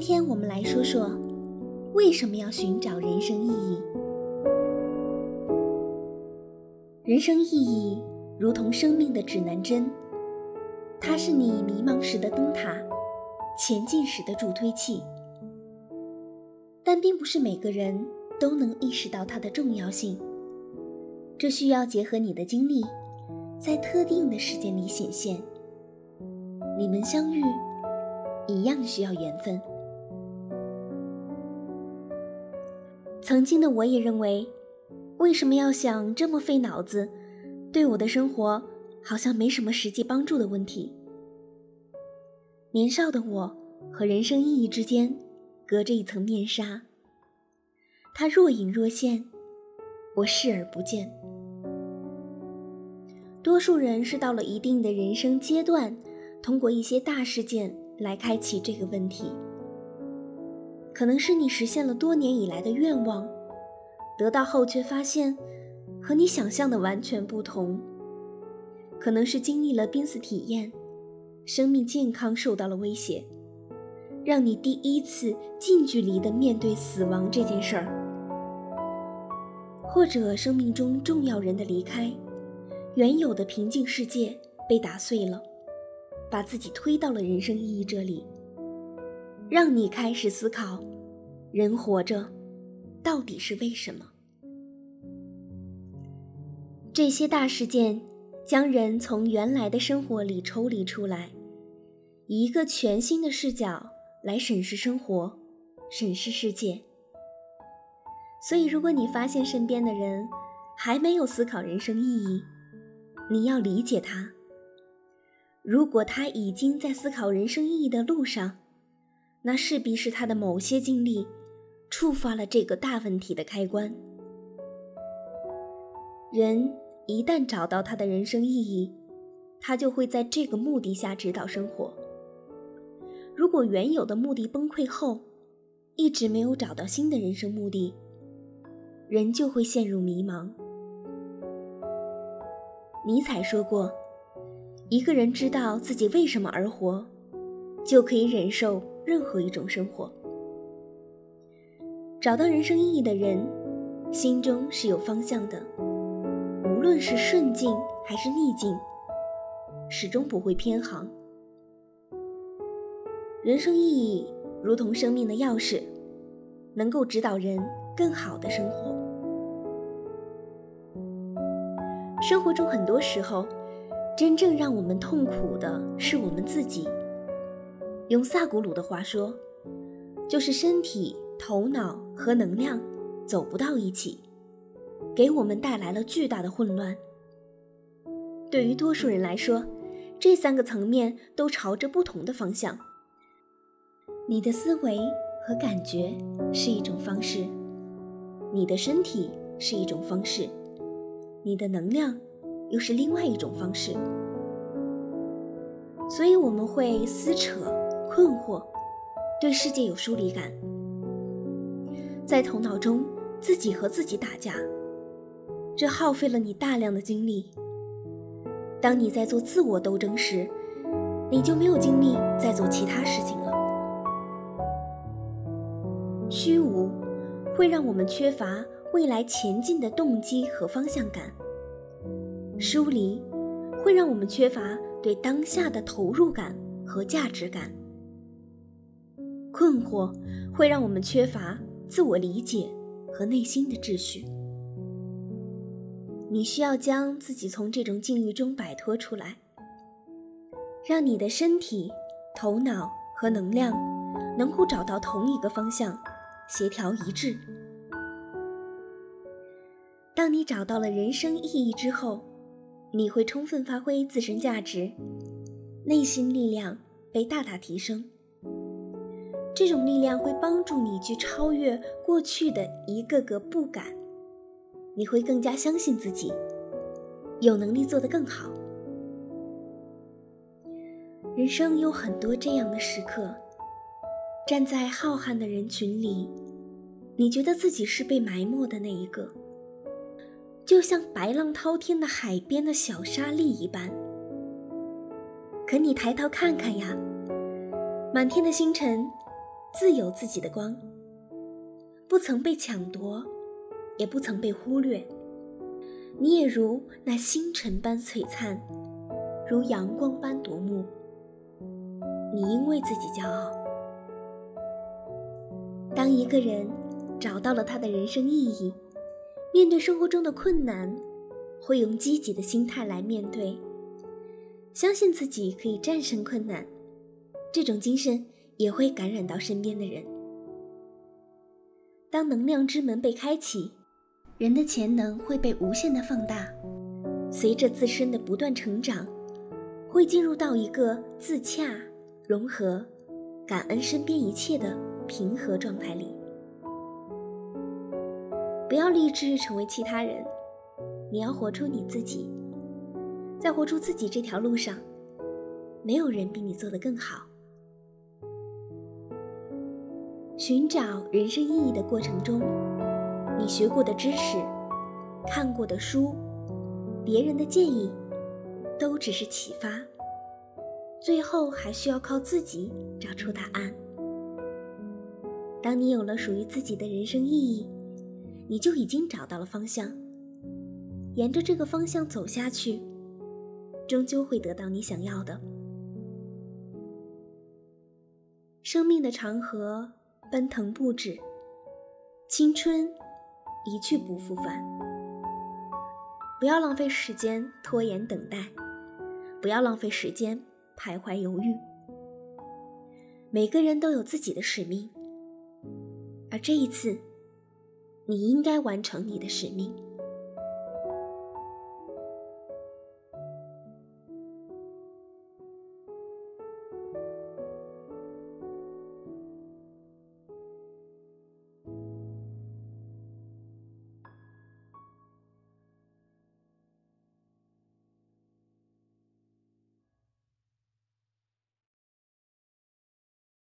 今天我们来说说，为什么要寻找人生意义？人生意义如同生命的指南针，它是你迷茫时的灯塔，前进时的助推器。但并不是每个人都能意识到它的重要性，这需要结合你的经历，在特定的时间里显现。你们相遇，一样需要缘分。曾经的我也认为，为什么要想这么费脑子，对我的生活好像没什么实际帮助的问题。年少的我和人生意义之间隔着一层面纱，它若隐若现，我视而不见。多数人是到了一定的人生阶段。通过一些大事件来开启这个问题，可能是你实现了多年以来的愿望，得到后却发现和你想象的完全不同；可能是经历了濒死体验，生命健康受到了威胁，让你第一次近距离的面对死亡这件事儿；或者生命中重要人的离开，原有的平静世界被打碎了。把自己推到了人生意义这里，让你开始思考：人活着到底是为什么？这些大事件将人从原来的生活里抽离出来，以一个全新的视角来审视生活、审视世界。所以，如果你发现身边的人还没有思考人生意义，你要理解他。如果他已经在思考人生意义的路上，那势必是他的某些经历触发了这个大问题的开关。人一旦找到他的人生意义，他就会在这个目的下指导生活。如果原有的目的崩溃后，一直没有找到新的人生目的，人就会陷入迷茫。尼采说过。一个人知道自己为什么而活，就可以忍受任何一种生活。找到人生意义的人，心中是有方向的，无论是顺境还是逆境，始终不会偏航。人生意义如同生命的钥匙，能够指导人更好的生活。生活中很多时候。真正让我们痛苦的是我们自己。用萨古鲁的话说，就是身体、头脑和能量走不到一起，给我们带来了巨大的混乱。对于多数人来说，这三个层面都朝着不同的方向。你的思维和感觉是一种方式，你的身体是一种方式，你的能量。又是另外一种方式，所以我们会撕扯、困惑，对世界有疏离感，在头脑中自己和自己打架，这耗费了你大量的精力。当你在做自我斗争时，你就没有精力再做其他事情了。虚无会让我们缺乏未来前进的动机和方向感。疏离会让我们缺乏对当下的投入感和价值感，困惑会让我们缺乏自我理解和内心的秩序。你需要将自己从这种境遇中摆脱出来，让你的身体、头脑和能量能够找到同一个方向，协调一致。当你找到了人生意义之后。你会充分发挥自身价值，内心力量被大大提升。这种力量会帮助你去超越过去的一个个不敢，你会更加相信自己，有能力做得更好。人生有很多这样的时刻，站在浩瀚的人群里，你觉得自己是被埋没的那一个。就像白浪滔天的海边的小沙粒一般，可你抬头看看呀，满天的星辰，自有自己的光，不曾被抢夺，也不曾被忽略。你也如那星辰般璀璨，如阳光般夺目。你应为自己骄傲。当一个人找到了他的人生意义，面对生活中的困难，会用积极的心态来面对，相信自己可以战胜困难，这种精神也会感染到身边的人。当能量之门被开启。人的潜能会被无限的放大，随着自身的不断成长，会进入到一个自洽、融合、感恩身边一切的平和状态里。不要立志成为其他人，你要活出你自己。在活出自己这条路上，没有人比你做得更好。寻找人生意义的过程中。你学过的知识、看过的书、别人的建议，都只是启发，最后还需要靠自己找出答案。当你有了属于自己的人生意义，你就已经找到了方向，沿着这个方向走下去，终究会得到你想要的。生命的长河奔腾不止，青春。一去不复返。不要浪费时间拖延等待，不要浪费时间徘徊犹豫。每个人都有自己的使命，而这一次，你应该完成你的使命。